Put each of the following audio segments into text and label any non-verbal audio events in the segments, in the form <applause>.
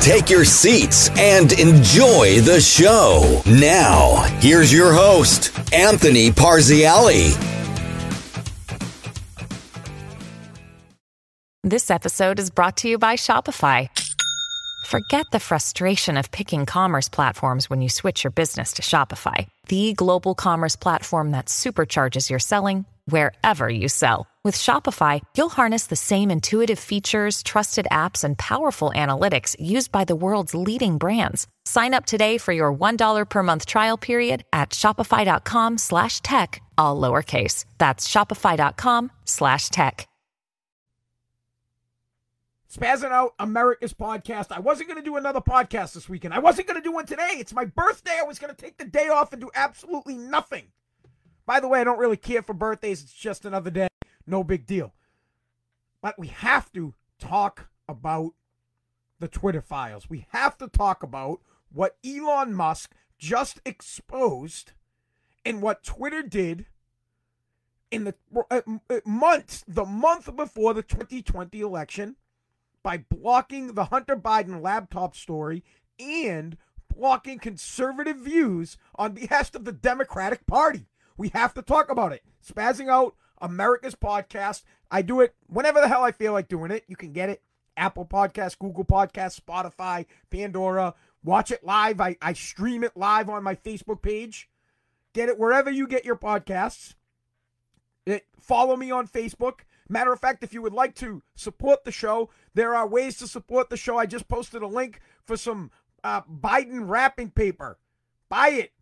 Take your seats and enjoy the show. Now, here's your host, Anthony Parziale. This episode is brought to you by Shopify. Forget the frustration of picking commerce platforms when you switch your business to Shopify, the global commerce platform that supercharges your selling wherever you sell. With Shopify, you'll harness the same intuitive features, trusted apps, and powerful analytics used by the world's leading brands. Sign up today for your $1 per month trial period at shopify.com slash tech, all lowercase. That's shopify.com slash tech. Spazzing Out America's podcast. I wasn't going to do another podcast this weekend. I wasn't going to do one today. It's my birthday. I was going to take the day off and do absolutely nothing. By the way, I don't really care for birthdays. It's just another day. No big deal. But we have to talk about the Twitter files. We have to talk about what Elon Musk just exposed and what Twitter did in the uh, uh months, the month before the 2020 election by blocking the Hunter Biden laptop story and blocking conservative views on behalf of the Democratic Party. We have to talk about it. Spazzing out America's podcast. I do it whenever the hell I feel like doing it. You can get it Apple Podcast, Google Podcast, Spotify, Pandora. Watch it live. I, I stream it live on my Facebook page. Get it wherever you get your podcasts. It, follow me on Facebook. Matter of fact, if you would like to support the show, there are ways to support the show. I just posted a link for some uh, Biden wrapping paper. Buy it.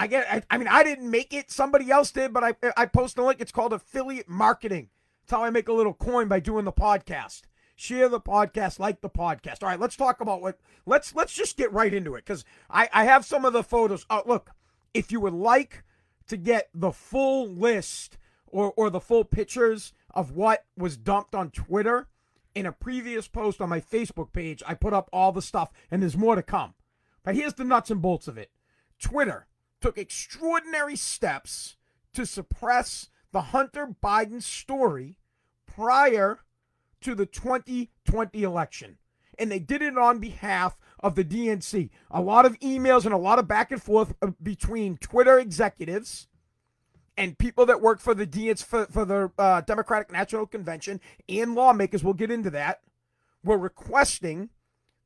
I get. I, I, mean, I didn't make it. Somebody else did, but I I posted a link. It's called affiliate marketing. It's how I make a little coin by doing the podcast. Share the podcast, like the podcast. All right, let's talk about what. Let's let's just get right into it because I I have some of the photos. Oh, look, if you would like to get the full list or or the full pictures of what was dumped on Twitter. In a previous post on my Facebook page, I put up all the stuff, and there's more to come. But here's the nuts and bolts of it Twitter took extraordinary steps to suppress the Hunter Biden story prior to the 2020 election. And they did it on behalf of the DNC. A lot of emails and a lot of back and forth uh, between Twitter executives and people that work for the DNC for, for the uh, Democratic National Convention and lawmakers, we'll get into that, were requesting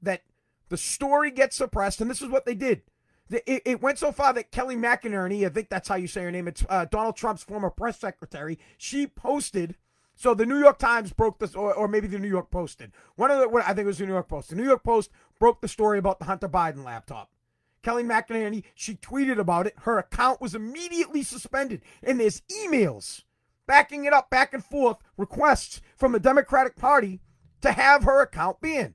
that the story get suppressed. And this is what they did. It, it went so far that Kelly McEnany, I think that's how you say her name, it's uh, Donald Trump's former press secretary, she posted. So the New York Times broke this, or, or maybe the New York Post did. One of the, I think it was the New York Post. The New York Post broke the story about the Hunter Biden laptop. Kelly McEnany, she tweeted about it. Her account was immediately suspended. And there's emails backing it up back and forth, requests from the Democratic Party to have her account banned.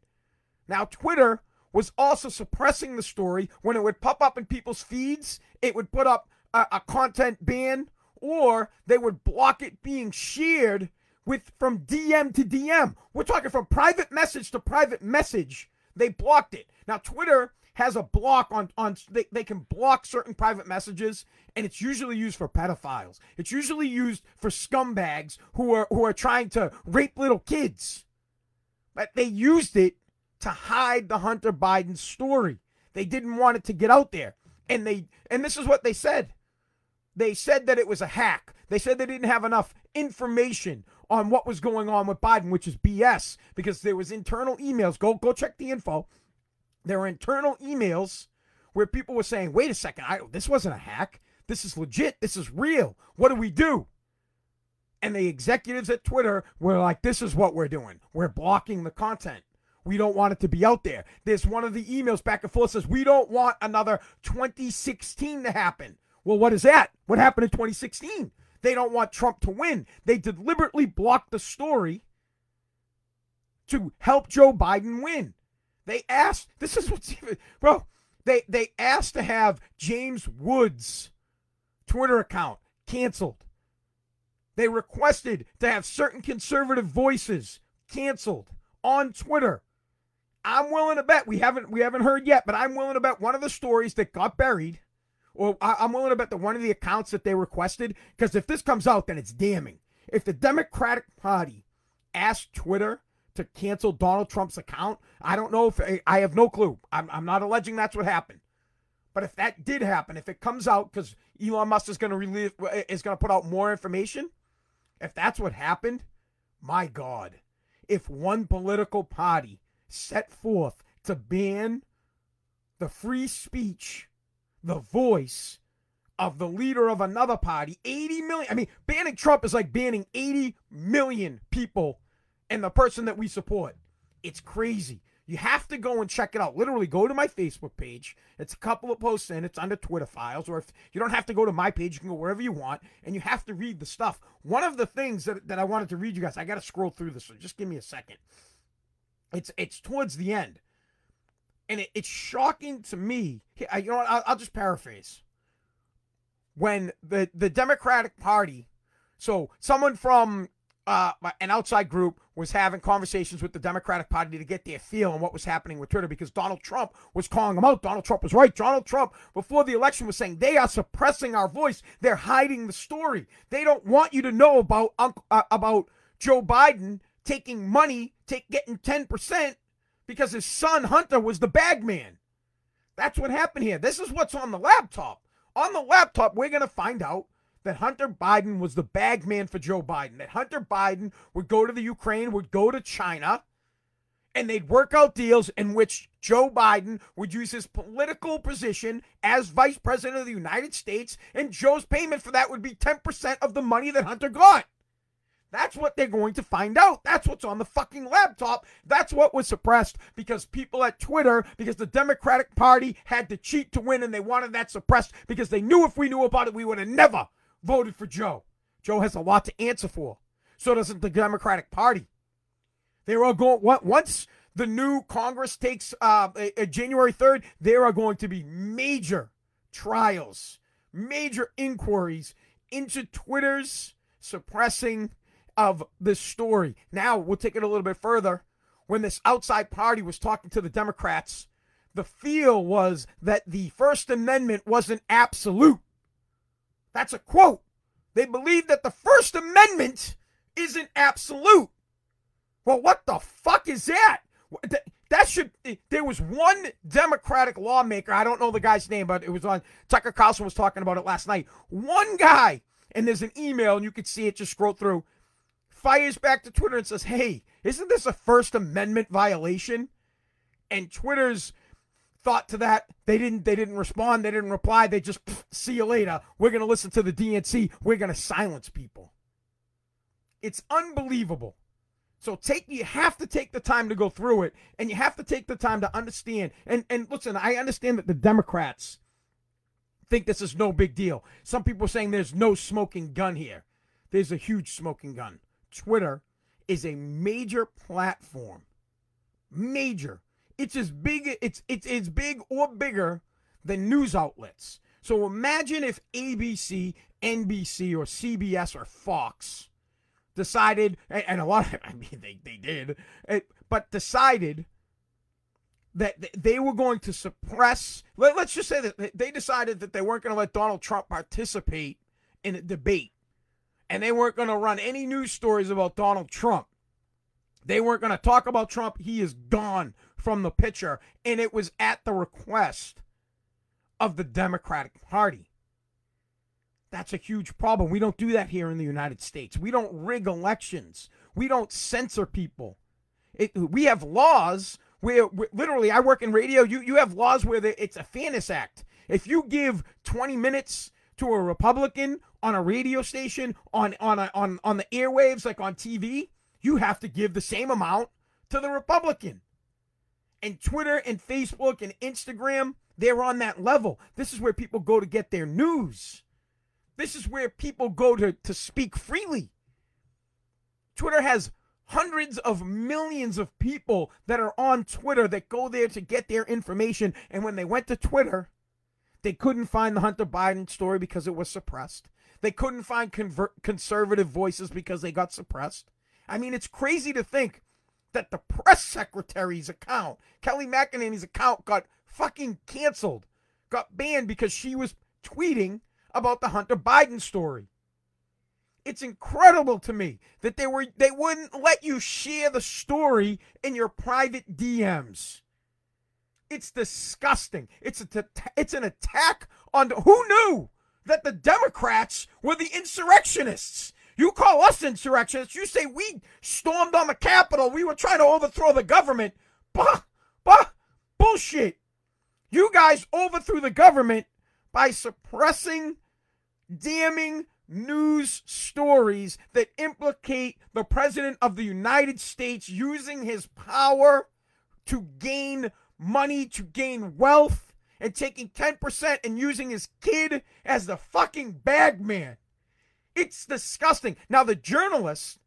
Now, Twitter was also suppressing the story when it would pop up in people's feeds. It would put up a, a content ban, or they would block it being shared with from DM to DM. We're talking from private message to private message. They blocked it. Now, Twitter has a block on on they, they can block certain private messages and it's usually used for pedophiles it's usually used for scumbags who are who are trying to rape little kids but they used it to hide the hunter biden story they didn't want it to get out there and they and this is what they said they said that it was a hack they said they didn't have enough information on what was going on with biden which is bs because there was internal emails go go check the info there were internal emails where people were saying, wait a second, I, this wasn't a hack. This is legit. This is real. What do we do? And the executives at Twitter were like, this is what we're doing. We're blocking the content. We don't want it to be out there. There's one of the emails back and forth says, we don't want another 2016 to happen. Well, what is that? What happened in 2016? They don't want Trump to win. They deliberately blocked the story to help Joe Biden win. They asked, this is what's even, bro, They they asked to have James Woods' Twitter account canceled. They requested to have certain conservative voices canceled on Twitter. I'm willing to bet we haven't we haven't heard yet, but I'm willing to bet one of the stories that got buried, or I'm willing to bet that one of the accounts that they requested, because if this comes out, then it's damning. If the Democratic Party asked Twitter to cancel Donald Trump's account, I don't know if I have no clue. I'm, I'm not alleging that's what happened. But if that did happen, if it comes out because Elon Musk is going to release is going to put out more information, if that's what happened, my God, if one political party set forth to ban the free speech, the voice of the leader of another party, 80 million. I mean, banning Trump is like banning 80 million people and the person that we support. It's crazy. You have to go and check it out. Literally, go to my Facebook page. It's a couple of posts in. It's under Twitter files. Or if you don't have to go to my page, you can go wherever you want, and you have to read the stuff. One of the things that, that I wanted to read you guys, I got to scroll through this. So just give me a second. It's it's towards the end, and it, it's shocking to me. I, you know what? I'll, I'll just paraphrase. When the the Democratic Party, so someone from uh, an outside group was having conversations with the Democratic Party to get their feel on what was happening with Twitter because Donald Trump was calling them out. Donald Trump was right. Donald Trump, before the election, was saying they are suppressing our voice. They're hiding the story. They don't want you to know about uh, about Joe Biden taking money, take getting ten percent because his son Hunter was the bag man. That's what happened here. This is what's on the laptop. On the laptop, we're gonna find out that Hunter Biden was the bag man for Joe Biden, that Hunter Biden would go to the Ukraine, would go to China, and they'd work out deals in which Joe Biden would use his political position as vice president of the United States, and Joe's payment for that would be 10% of the money that Hunter got. That's what they're going to find out. That's what's on the fucking laptop. That's what was suppressed because people at Twitter, because the Democratic Party had to cheat to win and they wanted that suppressed because they knew if we knew about it, we would have never voted for Joe. Joe has a lot to answer for. So doesn't the Democratic Party. They are going once the new Congress takes uh, a, a January 3rd, there are going to be major trials, major inquiries into Twitter's suppressing of this story. Now, we'll take it a little bit further. When this outside party was talking to the Democrats, the feel was that the First Amendment wasn't absolute. That's a quote. They believe that the First Amendment isn't absolute. Well, what the fuck is that? That should. Eh, there was one Democratic lawmaker. I don't know the guy's name, but it was on Tucker Carlson was talking about it last night. One guy, and there's an email, and you can see it. Just scroll through. Fires back to Twitter and says, "Hey, isn't this a First Amendment violation?" And Twitter's thought to that. They didn't they didn't respond, they didn't reply. They just see you later. We're going to listen to the DNC. We're going to silence people. It's unbelievable. So take you have to take the time to go through it and you have to take the time to understand. And and listen, I understand that the Democrats think this is no big deal. Some people are saying there's no smoking gun here. There's a huge smoking gun. Twitter is a major platform. Major it's as big it's it's it's big or bigger than news outlets. So imagine if ABC, NBC, or CBS or Fox decided, and a lot of, <laughs> I mean, they, they did, eh, but decided that they were going to suppress, let, us just say that they decided that they weren't going to let Donald Trump participate in a debate. And they weren't going to run any news stories about Donald Trump. They weren't going to talk about Trump. He is gone from the picture, and it was at the request of the Democratic Party. That's a huge problem. We don't do that here in the United States. We don't rig elections. We don't censor people. It, we have laws where, where, literally I work in radio. You you have laws where the, it's a fairness act. If you give 20 minutes to a Republican on a radio station on on a, on on the airwaves like on TV, you have to give the same amount to the Republican and Twitter and Facebook and Instagram, they're on that level. This is where people go to get their news. This is where people go to, to speak freely. Twitter has hundreds of millions of people that are on Twitter that go there to get their information. And when they went to Twitter, they couldn't find the Hunter Biden story because it was suppressed. They couldn't find conver- conservative voices because they got suppressed. I mean, it's crazy to think that the press secretary's account, Kelly McEnany's account, got fucking canceled, got banned because she was tweeting about the Hunter Biden story. It's incredible to me that they were they wouldn't let you share the story in your private DMs. It's disgusting. It's a it's an attack on who knew that the Democrats were the insurrectionists. You call us insurrectionists. You say we stormed on the Capitol. We were trying to overthrow the government. Bah, bah, bullshit. You guys overthrew the government by suppressing, damning news stories that implicate the President of the United States using his power to gain money, to gain wealth, and taking 10% and using his kid as the fucking bagman. It's disgusting. Now, the journalist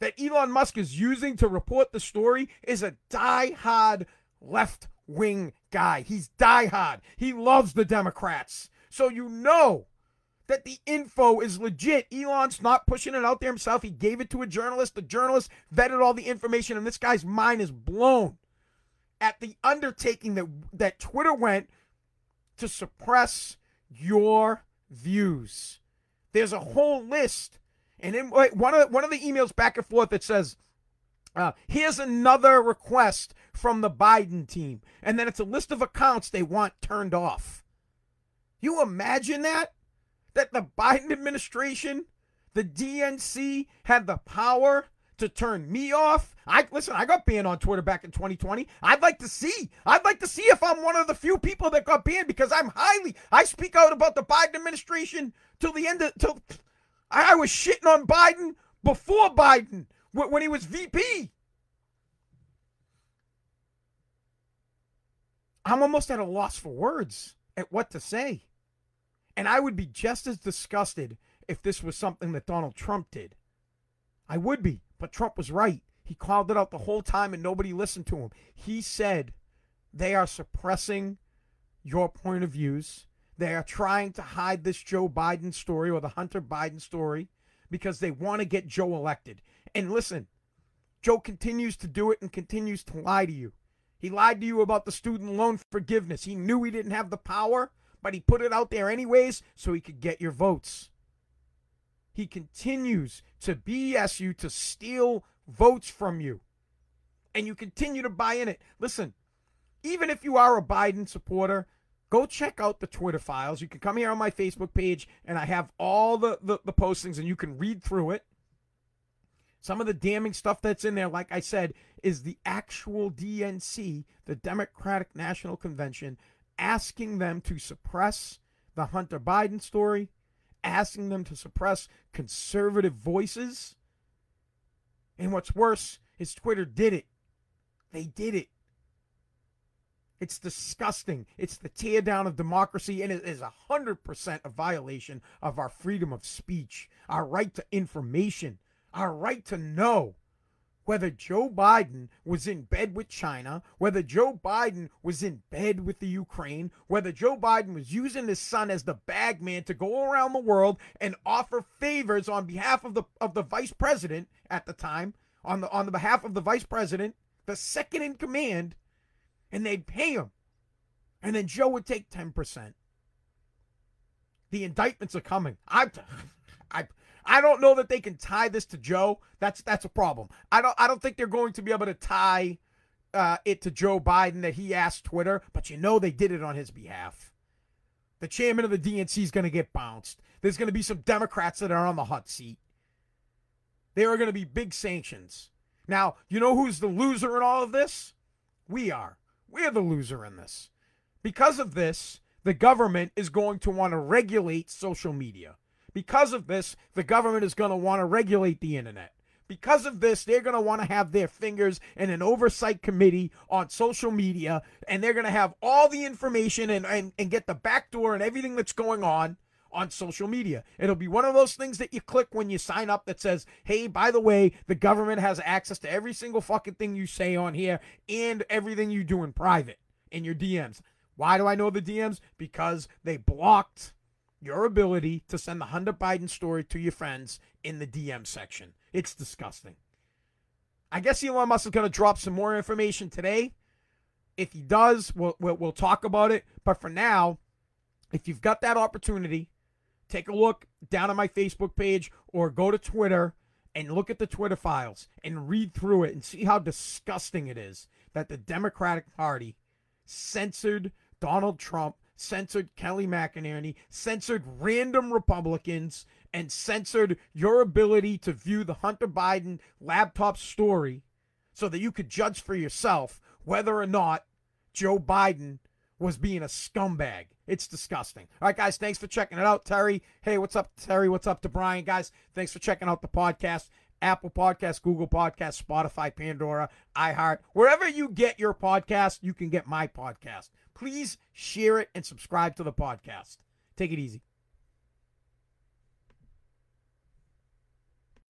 that Elon Musk is using to report the story is a die-hard left wing guy. He's die-hard. He loves the Democrats. So you know that the info is legit. Elon's not pushing it out there himself. He gave it to a journalist. The journalist vetted all the information, and this guy's mind is blown at the undertaking that that Twitter went to suppress your views. There's a whole list, and in one of one of the emails back and forth that says. Uh, here's another request from the Biden team. And then it's a list of accounts they want turned off. You imagine that? that the Biden administration, the DNC, had the power to turn me off. I listen, I got banned on Twitter back in 2020. I'd like to see. I'd like to see if I'm one of the few people that got banned because I'm highly I speak out about the Biden administration till the end of till I, I was shitting on Biden before Biden when he was VP. I'm almost at a loss for words at what to say. And I would be just as disgusted if this was something that Donald Trump did. I would be, but Trump was right. He called it out the whole time and nobody listened to him. He said they are suppressing your point of views. They are trying to hide this Joe Biden story or the Hunter Biden story because they want to get Joe elected. And listen, Joe continues to do it and continues to lie to you. He lied to you about the student loan forgiveness. He knew he didn't have the power but he put it out there anyways so he could get your votes. He continues to BS you, to steal votes from you. And you continue to buy in it. Listen, even if you are a Biden supporter, go check out the Twitter files. You can come here on my Facebook page, and I have all the, the, the postings, and you can read through it. Some of the damning stuff that's in there, like I said, is the actual DNC, the Democratic National Convention, asking them to suppress the Hunter Biden story, asking them to suppress conservative voices. And what's worse is Twitter did it. They did it. It's disgusting. It's the tear down of democracy, and it is 100% a violation of our freedom of speech, our right to information, our right to know whether Joe Biden was in bed with China, whether Joe Biden was in bed with the Ukraine, whether Joe Biden was using his son as the bagman to go around the world and offer favors on behalf of the of the vice president at the time, on the on the behalf of the vice president, the second in command, and they'd pay him. And then Joe would take 10%. The indictments are coming. <laughs> I I I don't know that they can tie this to Joe. That's that's a problem. I don't I don't think they're going to be able to tie uh, it to Joe Biden that he asked Twitter, but you know they did it on his behalf. The chairman of the DNC is going to get bounced. There's going to be some Democrats that are on the hot seat. There are going to be big sanctions. Now, you know who's the loser in all of this? We are. We're the loser in this. Because of this, the government is going to want to regulate social media. Because of this, the government is going to want to regulate the internet. Because of this, they're going to want to have their fingers in an oversight committee on social media, and they're going to have all the information and, and, and get the back door and everything that's going on on social media. It'll be one of those things that you click when you sign up that says, hey, by the way, the government has access to every single fucking thing you say on here and everything you do in private in your DMs. Why do I know the DMs? Because they blocked your ability to send the Hunter Biden story to your friends in the DM section. It's disgusting. I guess Elon Musk is going to drop some more information today. If he does, we'll, we'll, we'll talk about it. But for now, if you've got that opportunity, take a look down on my Facebook page or go to Twitter and look at the Twitter files and read through it and see how disgusting it is that the Democratic Party censored Donald Trump, censored Kelly McEnany, censored random Republicans, and censored your ability to view the Hunter Biden laptop story so that you could judge for yourself whether or not Joe Biden was being a scumbag. It's disgusting. All right, guys, thanks for checking it out. Terry, hey, what's up, Terry? What's up to Brian? Guys, thanks for checking out the podcast. Apple Podcast, Google Podcast, Spotify, Pandora, iHeart. Wherever you get your podcast, you can get my podcast. Please share it and subscribe to the podcast. Take it easy.